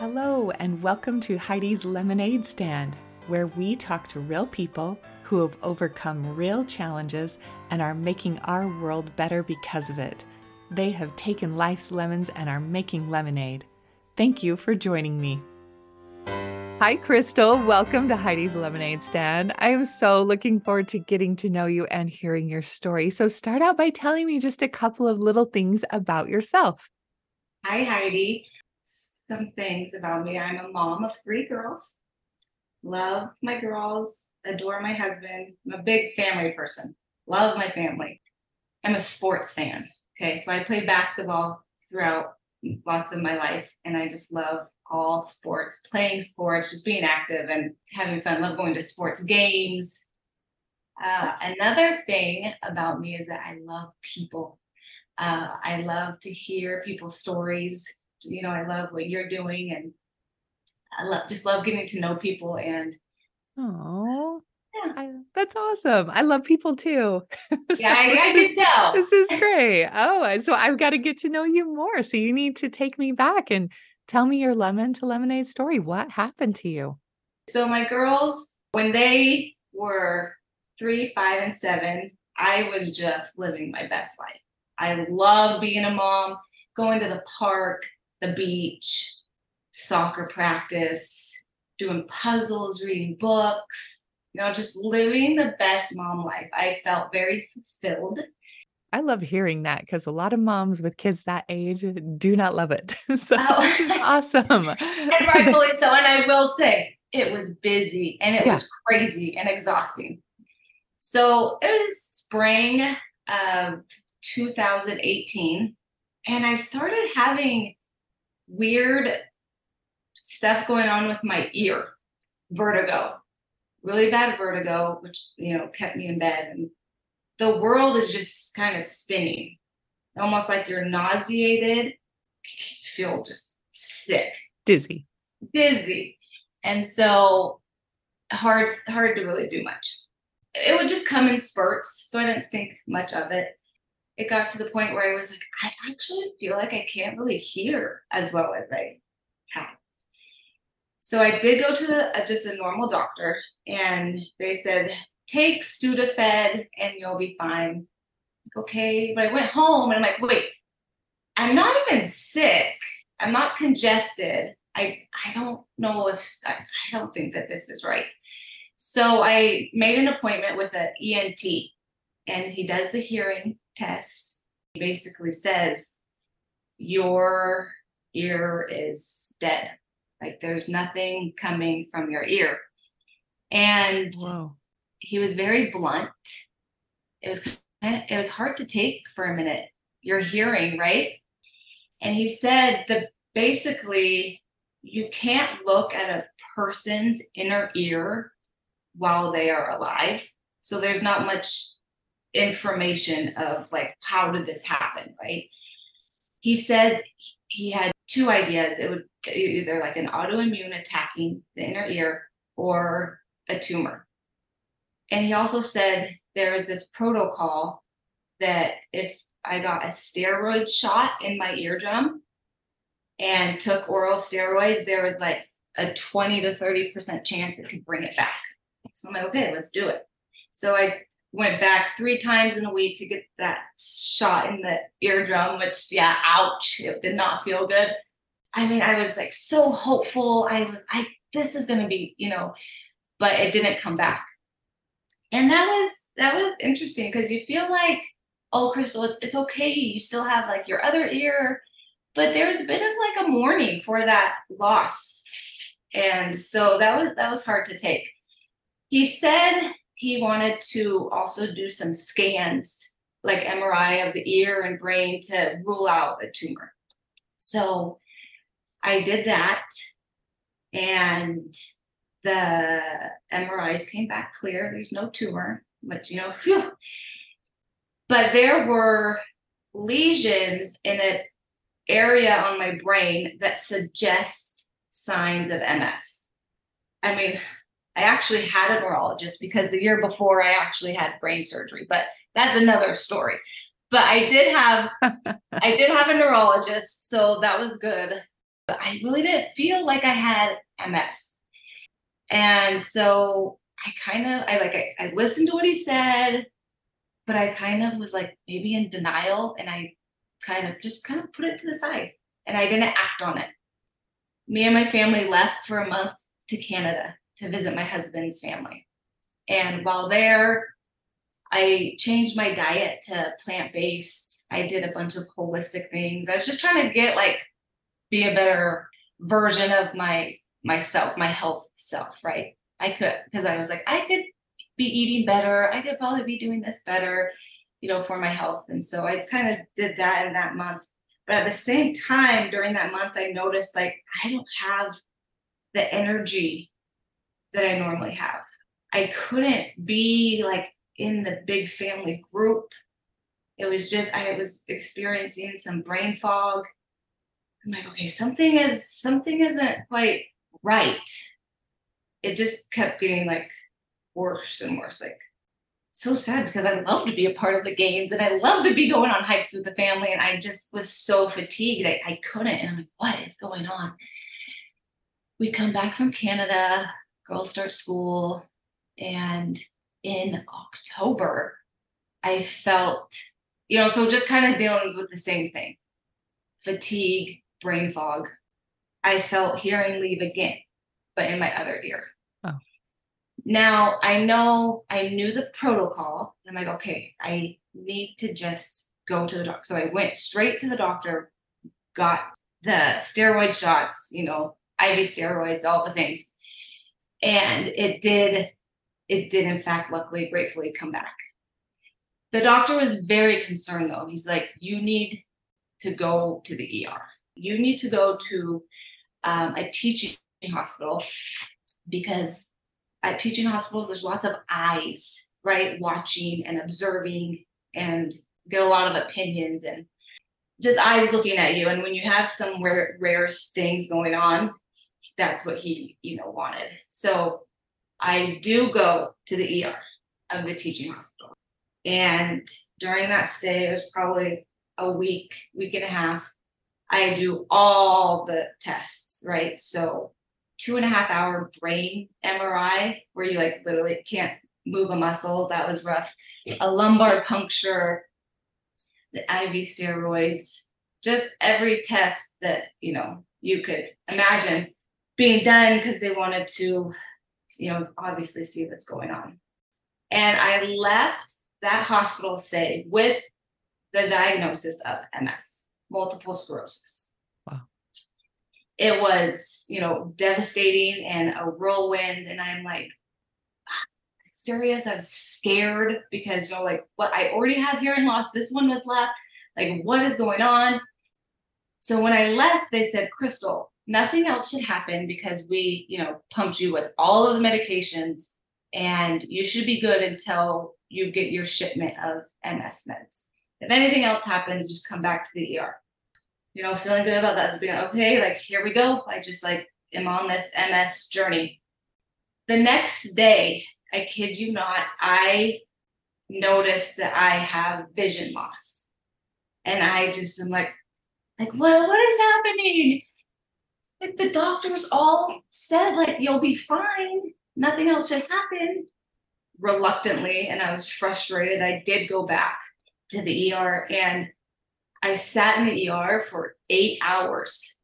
Hello, and welcome to Heidi's LemonAid Stand, where we talk to real people who have overcome real challenges and are making our world better because of it. They have taken life's lemons and are making lemonade. Thank you for joining me. Hi, Crystal. Welcome to Heidi's LemonAid Stand. I am so looking forward to getting to know you and hearing your story. So, start out by telling me just a couple of little things about yourself. Hi, Heidi some things about me. I'm a mom of three girls. Love my girls, adore my husband. I'm a big family person. Love my family. I'm a sports fan. Okay, so I played basketball throughout lots of my life, and I just love all sports, playing sports, just being active and having fun. Love going to sports games. Uh, another thing about me is that I love people. Uh, I love to hear people's stories you know, I love what you're doing and I love just love getting to know people and Oh, yeah. that's awesome. I love people too. so yeah, I, I can tell. This is great. Oh, so I've got to get to know you more. So you need to take me back and tell me your lemon to lemonade story. What happened to you? So my girls, when they were three, five, and seven, I was just living my best life. I love being a mom, going to the park, the beach, soccer practice, doing puzzles, reading books, you know, just living the best mom life. I felt very fulfilled. I love hearing that because a lot of moms with kids that age do not love it. so oh. this is awesome. and rightfully so. And I will say it was busy and it yeah. was crazy and exhausting. So it was spring of 2018. And I started having weird stuff going on with my ear, vertigo, really bad vertigo, which, you know, kept me in bed. And the world is just kind of spinning, almost like you're nauseated, feel just sick, dizzy, dizzy. And so hard, hard to really do much. It would just come in spurts. So I didn't think much of it it got to the point where I was like, I actually feel like I can't really hear as well as I had. So I did go to the, uh, just a normal doctor, and they said, take Sudafed and you'll be fine. Like, okay, but I went home and I'm like, wait, I'm not even sick. I'm not congested. I I don't know if I, I don't think that this is right. So I made an appointment with an ENT, and he does the hearing tests basically says your ear is dead. Like there's nothing coming from your ear. And Whoa. he was very blunt. It was it was hard to take for a minute. You're hearing, right? And he said that basically you can't look at a person's inner ear while they are alive. So there's not much information of like how did this happen right? He said he had two ideas. It would either like an autoimmune attacking the inner ear or a tumor. And he also said there is this protocol that if i got a steroid shot in my eardrum and took oral steroids there was like a 20 to 30 percent chance it could bring it back. So i'm like okay let's do it. So i went back three times in a week to get that shot in the eardrum, which, yeah, ouch, it did not feel good. I mean, I was like so hopeful. I was, I, this is going to be, you know, but it didn't come back. And that was, that was interesting because you feel like, oh, Crystal, it's, it's okay. You still have like your other ear, but there was a bit of like a mourning for that loss. And so that was, that was hard to take. He said he wanted to also do some scans, like MRI of the ear and brain to rule out a tumor. So I did that, and the MRIs came back clear. There's no tumor, but you know, phew. but there were lesions in an area on my brain that suggest signs of MS. I mean, I actually had a neurologist because the year before I actually had brain surgery, but that's another story. But I did have I did have a neurologist, so that was good. but I really didn't feel like I had MS. And so I kind of, I like, I, I listened to what he said, but I kind of was like maybe in denial and I kind of just kind of put it to the side and I didn't act on it. Me and my family left for a month to Canada to visit my husband's family. And while there, I changed my diet to plant based. I did a bunch of holistic things. I was just trying to get like be a better version of my myself, my health self, right? I could because I was like I could be eating better. I could probably be doing this better, you know, for my health. And so I kind of did that in that month. But at the same time, during that month, I noticed like I don't have the energy that I normally have. I couldn't be like in the big family group. It was just I was experiencing some brain fog. I'm like, okay, something is something isn't quite right. It just kept getting like worse and worse. Like so sad because I love to be a part of the games and I love to be going on hikes with the family. And I just was so fatigued. I, I couldn't. And I'm like, what is going on? We come back from Canada, girls start school, and in October, I felt, you know, so just kind of dealing with the same thing fatigue, brain fog. I felt hearing leave again, but in my other ear. Oh. Now I know I knew the protocol. I'm like, okay, I need to just go to the doctor. So I went straight to the doctor, got the steroid shots, you know, IV steroids, all the things. And it did it did in fact luckily gratefully come back. The doctor was very concerned though. He's like you need to go to the er you need to go to um, a teaching hospital because at teaching hospitals there's lots of eyes right? Watching and observing and get a lot of opinions and just eyes looking at you. And when you have some rare, rare things going on that's what he you know wanted so I do go to the ER of the teaching hospital. And during that stay, it was probably a week, week and a half. I do all the tests, right? So, two and a half hour brain MRI where you like literally can't move a muscle. That was rough. A lumbar puncture, the IV steroids, just every test that you know you could imagine being done because they wanted to you know, obviously see what's going on. And I left that hospital stay with the diagnosis of MS, multiple sclerosis. Wow. It was, you know, devastating and a whirlwind. And I'm like, ah, serious. I'm scared because, you know, like what I already had hearing loss, this one was left. Like, what is going on? So when I left, they said, Crystal, nothing else should happen because we, you know, pumped you with all of the medications and you should be good until you get your shipment of MS meds. If anything else happens, just come back to the ER. You know, feeling good about that. Being okay, like here we go. I just like am on this MS journey. The next day, I kid you not, I noticed that I have vision loss. And I just am like, like what what is happening? Like the doctors all said like you'll be fine. Nothing else should happen. Reluctantly and i was frustrated i did go back to the er and i sat in the er for eight hours.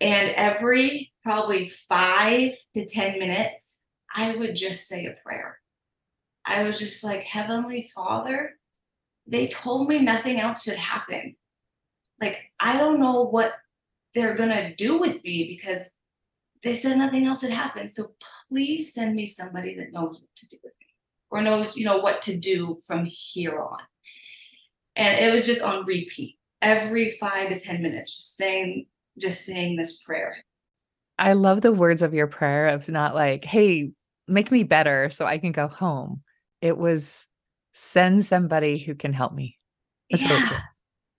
And every probably five to ten minutes i would just say a prayer. I was just like heavenly father they told me nothing else should happen. Like i don't know what they're going to do with me because they said nothing else had happened. So please send me somebody that knows what to do with me or knows, you know, what to do from here on. And it was just on repeat every five to 10 minutes, just saying, just saying this prayer. I love the words of your prayer of not like, hey, make me better so I can go home. It was send somebody who can help me. That's yeah.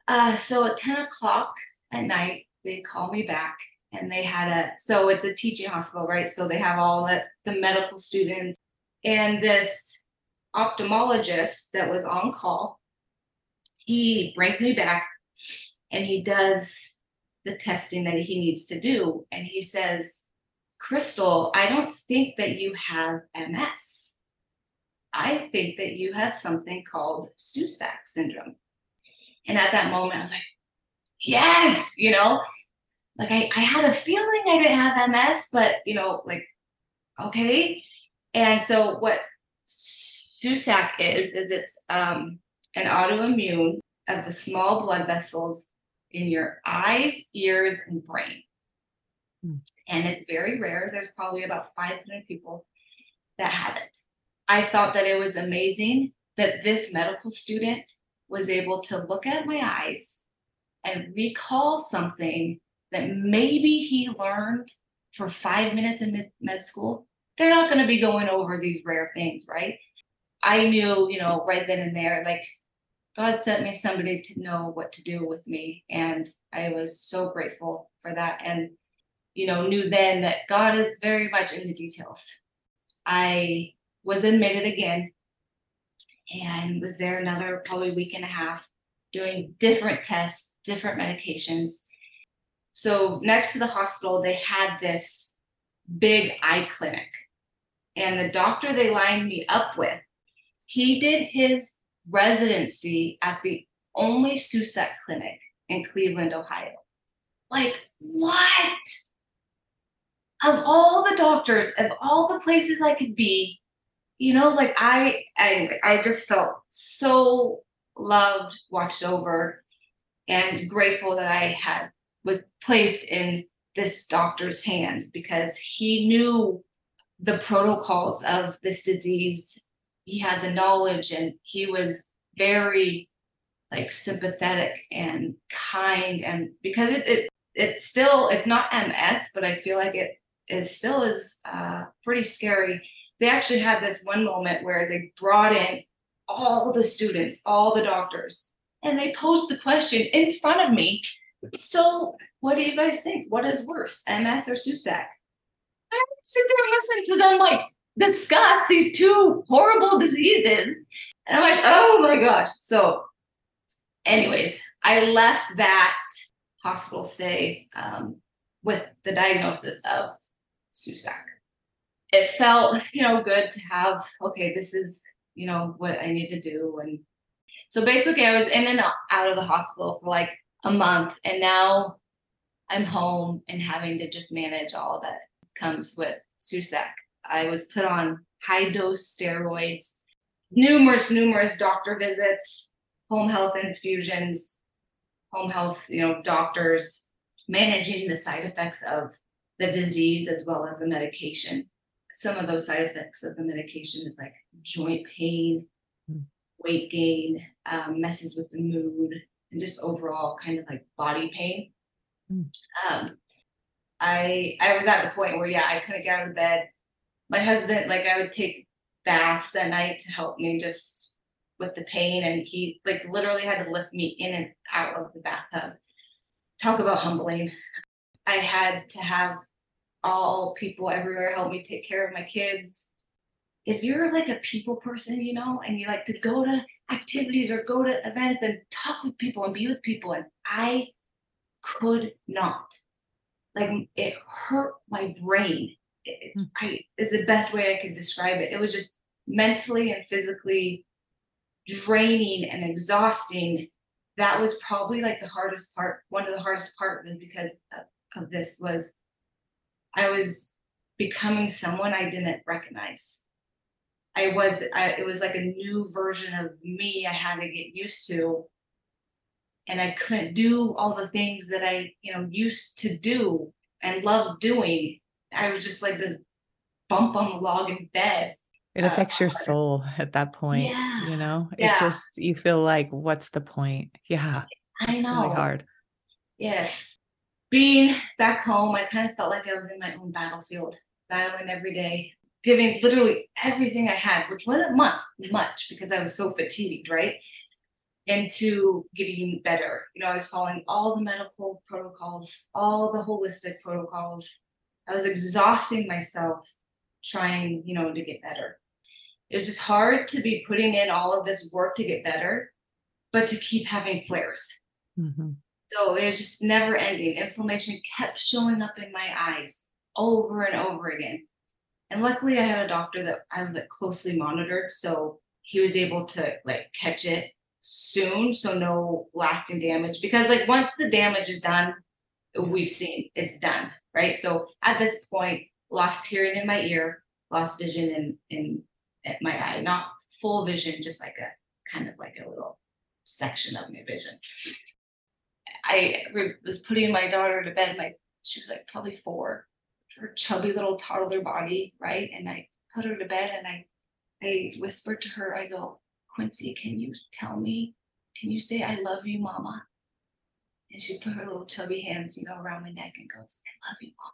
Uh, so at 10 o'clock at night, they call me back and they had a so it's a teaching hospital right so they have all the, the medical students and this ophthalmologist that was on call he brings me back and he does the testing that he needs to do. And he says, Crystal, I don't think that you have MS. I think that you have something called Susac syndrome. And at that moment, I was like, yes, you know, like I, I had a feeling I didn't have MS, but you know, like, okay. And so what Susac is, is it's um, an autoimmune of the small blood vessels in your eyes, ears, and brain. Hmm. And it's very rare. There's probably about 500 people that have it. I thought that it was amazing that this medical student was able to look at my eyes and recall something that maybe he learned for five minutes in med, school. They're not going to be going over these rare things, right? I knew, you know, right then and there, like God sent me somebody to know what to do with me. And I was so grateful for that. And, you know, knew then that God is very much in the details. I was admitted again and was there another probably week and a half doing different tests, different medications. So next to the hospital, they had this big eye clinic. And the doctor they lined me up with, he did his residency at the only Susac clinic in Cleveland, Ohio. Like, what? Of all the doctors, of all the places I could be, you know, like I, I, I just felt so loved, watched over, and grateful that I had was placed in this doctor's hands because he knew the protocols of this disease. He had the knowledge and he was very like sympathetic and kind and because it, it it's still it's not ms but i feel like it is still is uh, pretty scary. They actually had this one moment where they brought in all the students all the doctors and they posed the question in front of me so what do you guys think what is worse ms or susac i sit there and listen to them like discuss these two horrible diseases. And I'm like, oh my gosh. So, anyways, I left that hospital stay um, with the diagnosis of Susac. It felt, you know, good to have, okay, this is, you know, what I need to do. And so basically, I was in and out of the hospital for like a month. And now I'm home and having to just manage all that comes with Susac. I was put on high dose steroids, numerous, numerous doctor visits, home health infusions, home health, you know, doctors, managing the side effects of the disease as well as the medication. Some of those side effects of the medication is like joint pain, mm. weight gain, um, messes with the mood, and just overall kind of like body pain. Mm. Um, I I was at the point where yeah I couldn't get out of bed my husband, like I would take baths at night to help me just with the pain. And he like literally had to lift me in and out of the bathtub. Talk about humbling. I had to have all people everywhere help me take care of my kids. If you're like a people person, you know, and you like to go to activities or go to events and talk with people and be with people, and I could not. Like it hurt my brain it, hmm. I is the best way I could describe it. It was just mentally and physically draining and exhausting. That was probably like the hardest part. One of the hardest part was because of, of this was I was becoming someone I didn't recognize. I was I, it was like a new version of me I had to get used to and I couldn't do all the things that I, you know, used to do and love doing I was just like this bump on the log in bed. It affects uh, your soul at that point, yeah, you know? Yeah. It just you feel like what's the point? Yeah. I know. Really hard. Yes. Being back home, I kind of felt like I was in my own battlefield, battling every day, giving literally everything I had, which wasn't much, much because I was so fatigued, right? Into getting better. You know, I was following all the medical protocols, all the holistic protocols, I was exhausting myself trying, you know, to get better. It was just hard to be putting in all of this work to get better, but to keep having flares. Mm-hmm. So it was just never ending. Inflammation kept showing up in my eyes over and over again. And luckily I had a doctor that I was like closely monitored. So he was able to like catch it soon. So no lasting damage. Because like once the damage is done, we've seen it's done. Right. So at this point, lost hearing in my ear, lost vision in in my eye, not full vision, just like a kind of like a little section of my vision. I was putting my daughter to bed. My she was like probably four, her chubby little toddler body, right? And I put her to bed, and I I whispered to her, I go, Quincy, can you tell me? Can you say I love you, Mama? And she put her little chubby hands, you know, around my neck and goes, I love you, Mama.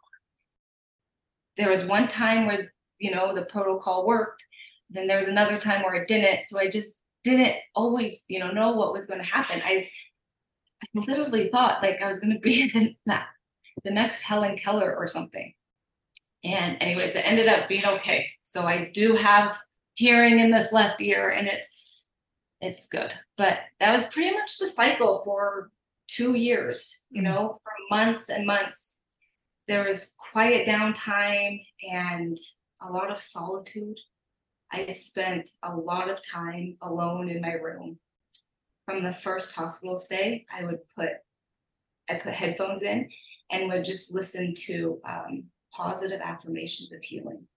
There was one time where you know the protocol worked, then there was another time where it didn't. So I just didn't always, you know, know what was going to happen. I, I literally thought like I was going to be in that the next Helen Keller or something. And anyways, it ended up being okay. So I do have hearing in this left ear and it's it's good. But that was pretty much the cycle for two years, you mm-hmm. know, for months and months. There was quiet downtime and a lot of solitude I spent a lot of time alone in my room. From the first hospital stay, I would put I put headphones in and would just listen to um, positive affirmations of healing.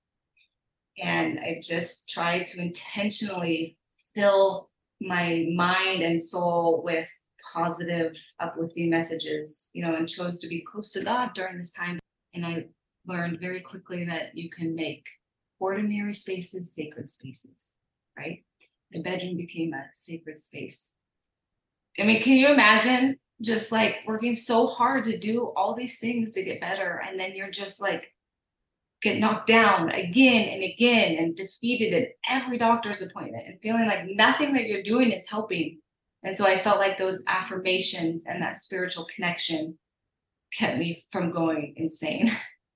And I just tried to intentionally fill my mind and soul with positive, uplifting messages, you know, and chose to be close to God during this time. And I learned very quickly that you can make ordinary spaces, sacred spaces, right? The bedroom became a sacred space. I mean, can you imagine just like working so hard to do all these things to get better, and then you're just like get knocked down again and again and defeated at every doctor's appointment and feeling like nothing that you're doing is helping. And so I felt like those affirmations and that spiritual connection kept me from going insane.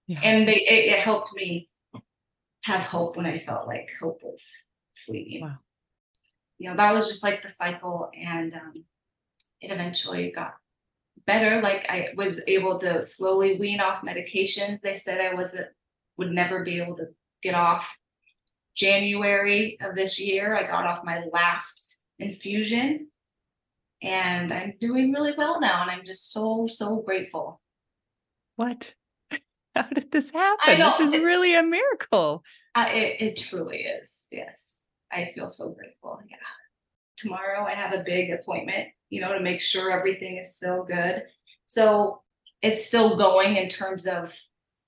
Yeah. And they it, it helped me have hope when I felt like hope was fleeting. Wow. You know, that was just like the cycle, and um, it eventually got better. Like I was able to slowly wean off medications. They said I wasn't would never be able to get off. January of this year, I got off my last infusion, and I'm doing really well now, and I'm just so so grateful. What? How did this happen? This is really a miracle. Uh, it, it truly is. Yes. I feel so grateful. Yeah. Tomorrow I have a big appointment, you know, to make sure everything is still good. So it's still going in terms of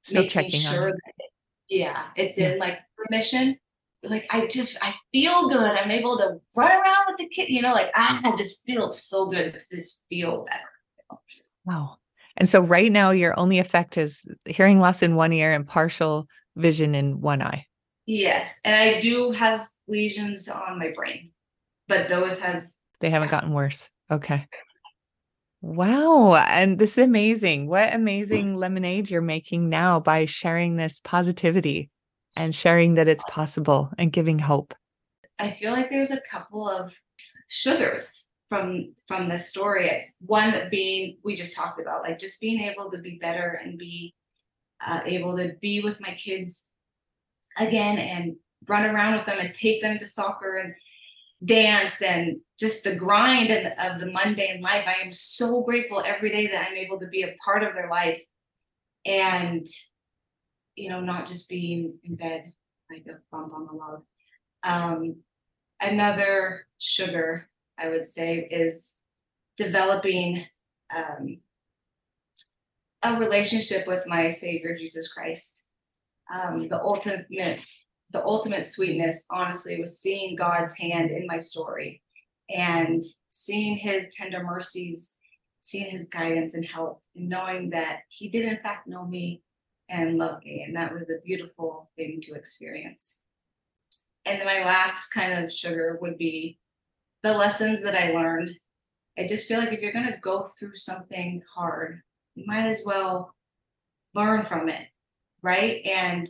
still making checking sure that, it, yeah, it's yeah. in like remission. Like I just I feel good. I'm able to run around with the kid, you know, like ah, I just feel so good to just feel better. You know? Wow. And so right now your only effect is hearing loss in one ear and partial vision in one eye. Yes. And I do have lesions on my brain, but those have they haven't gotten worse. Okay. Wow. And this is amazing. What amazing lemonade you're making now by sharing this positivity and sharing that it's possible and giving hope. I feel like there's a couple of sugars from from this story one being we just talked about like just being able to be better and be uh, able to be with my kids again and run around with them and take them to soccer and dance and just the grind of, of the mundane life i am so grateful every day that i'm able to be a part of their life and you know not just being in bed like a bump on the log um, another sugar I would say, is developing um, a relationship with my Savior Jesus Christ. Um, the ultimate, the ultimate sweetness, honestly, was seeing God's hand in my story and seeing His tender mercies, seeing His guidance and help, and knowing that He did in fact know me and love me, and that was a beautiful thing to experience. And then my last kind of sugar would be the lessons that I learned. I just feel like if you're going to go through something hard, you might as well learn from it, right? And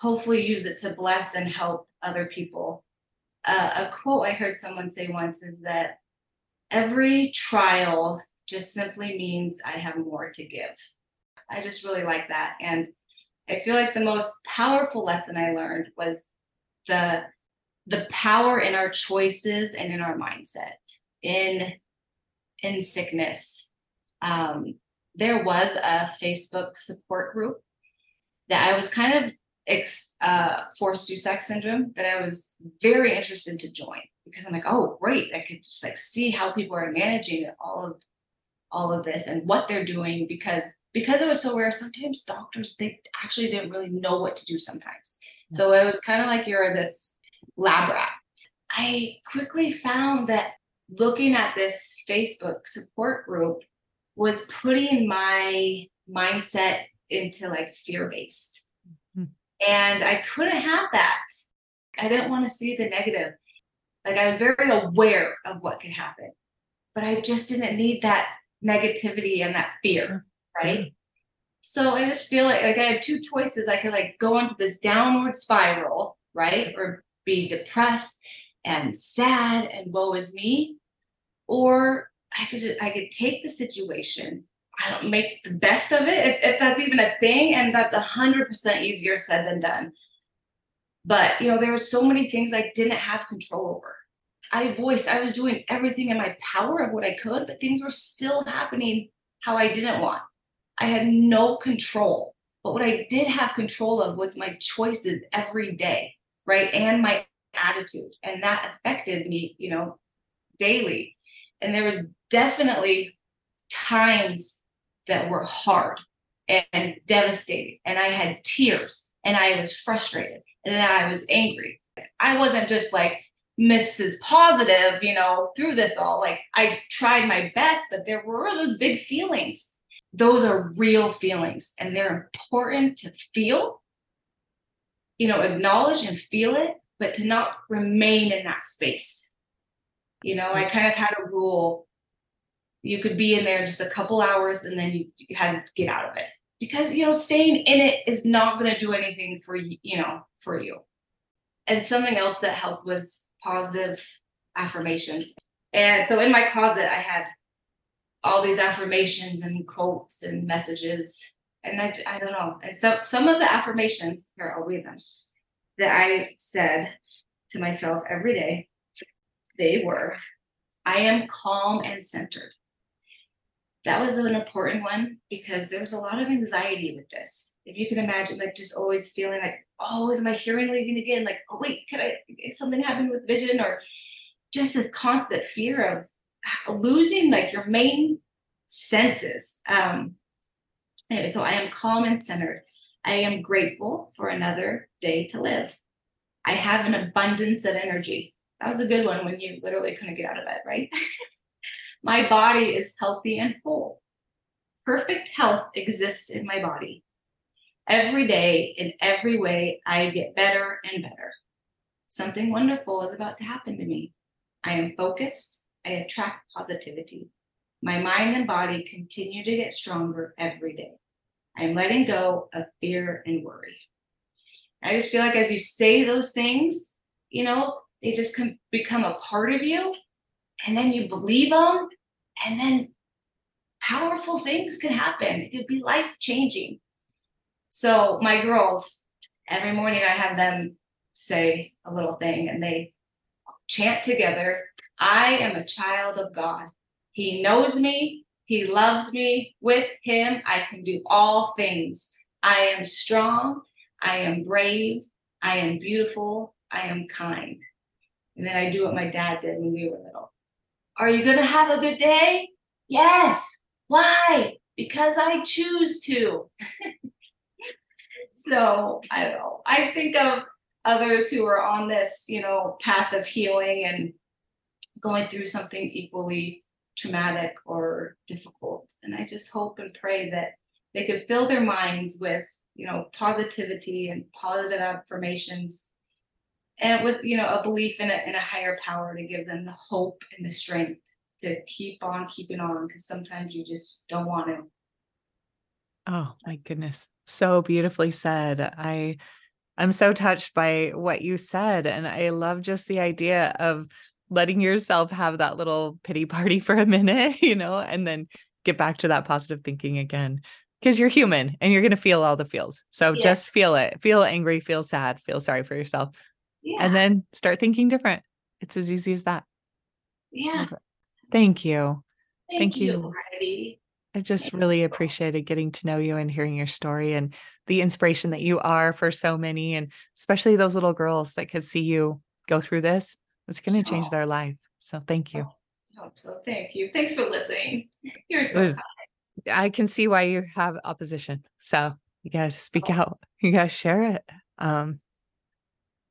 hopefully use it to bless and help other people. Uh, a quote I heard someone say once is that every trial just simply means I have more to give. I just really like that. And I feel like the most powerful lesson I learned was the the power in our choices and in our mindset in in sickness um, there was a facebook support group that i was kind of ex, uh, for Susac syndrome that i was very interested to join because i'm like oh great. I could just like see how people are managing all of all of this and what they're doing because because it was so rare. Sometimes doctors they actually didn't really know what to do sometimes. So it was kind of like you're this lab rat. I quickly found that looking at this facebook support group was putting my mindset into like fear based. And i couldn't have that i didn't want to see the negative like i was very aware of what could happen but i just didn't need that negativity and that fear, right? So I just feel like like I had two choices. I could like go into this downward spiral, right? Or be depressed and sad and woe is me. Or I could I could take the situation. I don't make the best of it, if, if that's even a thing, and that's a hundred percent easier said than done. But you know, there were so many things I didn't have control over. I voiced, I was doing everything in my power of what I could, but things were still happening how I didn't want. I had no control. But what I did have control of was my choices every day, right? And my attitude. And that affected me, you know, daily. And there was definitely times that were hard and devastating. And I had tears and I was frustrated and I was angry. I wasn't just like, Mrs. Positive, you know, through this all. Like I tried my best, but there were those big feelings. Those are real feelings and they're important to feel, you know, acknowledge and feel it, but to not remain in that space. You know, I kind of had a rule you could be in there just a couple hours and then you had to get out of it because you know staying in it is not going to do anything for you you know for you and something else that helped was positive affirmations. And so in my closet, I had all these affirmations and quotes and messages. And I, I don't know. And so some of the affirmations, here, I'll read them, that I said to myself every day, they were, I am calm and centered. That was an important one because there was a lot of anxiety with this. If you can imagine, like just always feeling like, oh, is my hearing leaving again? Like, oh wait, can I Is something happen with vision? Or just this constant fear of losing like your main senses. Um, anyway, so I am calm and centered. I am grateful for another day to live. I have an abundance of energy. That was a good one when you literally couldn't get out of bed, right? my body is healthy and whole. Perfect health exists in my body. Every day, in every way, I get better and better. Something wonderful is about to happen to me. I am focused. I attract positivity. My mind and body continue to get stronger every day. I am letting go of fear and worry. I just feel like as you say those things, you know, they just com- become a part of you and then you believe them and then powerful things can happen. It could be life changing. So my girls, every morning I have them say a little thing and they chant together, I am a child of God. He knows me. He loves me. With him, I can do all things. I am strong. I am brave. I am beautiful. I am kind. And then I do what my dad did when we were little. Are you going to have a good day? Yes. Why? Because I choose to. So I don't know. I think of others who are on this, you know, path of healing and going through something equally traumatic or difficult. And I just hope and pray that they could fill their minds with, you know, positivity and positive affirmations and with, you know, a belief in a, in a higher power to give them the hope and the strength to keep on keeping on because sometimes you just don't want to. Oh my goodness. So beautifully said. I I'm so touched by what you said and I love just the idea of letting yourself have that little pity party for a minute, you know, and then get back to that positive thinking again. Because you're human and you're going to feel all the feels. So Yeah. just feel it. Feel angry, feel sad, feel sorry for yourself, Yeah. and then start thinking different. It's as easy as that. yeah. Thank you. Thank, Thank you, you. Heidi. I just Thank really you. appreciated getting to know you and hearing your story and the inspiration that you are for so many, and especially those little girls that could see you go through this. It's going to change Oh. their life. So thank you. I hope so. Thank you. Thanks for listening. You're so was. I can see why you have opposition. So you got to speak out. You got to share it. Um,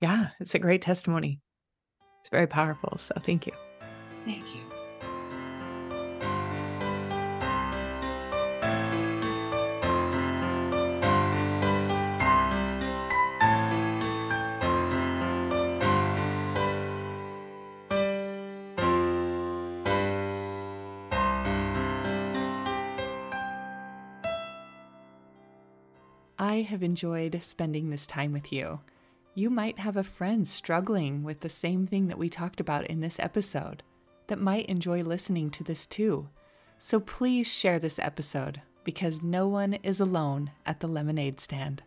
yeah, it's a great testimony. It's very powerful. So thank you. Thank you. I have enjoyed spending this time with you. You might have a friend struggling with the same thing that we talked about in this episode that might enjoy listening to this too. So please share this episode because no one is alone at the lemonade stand.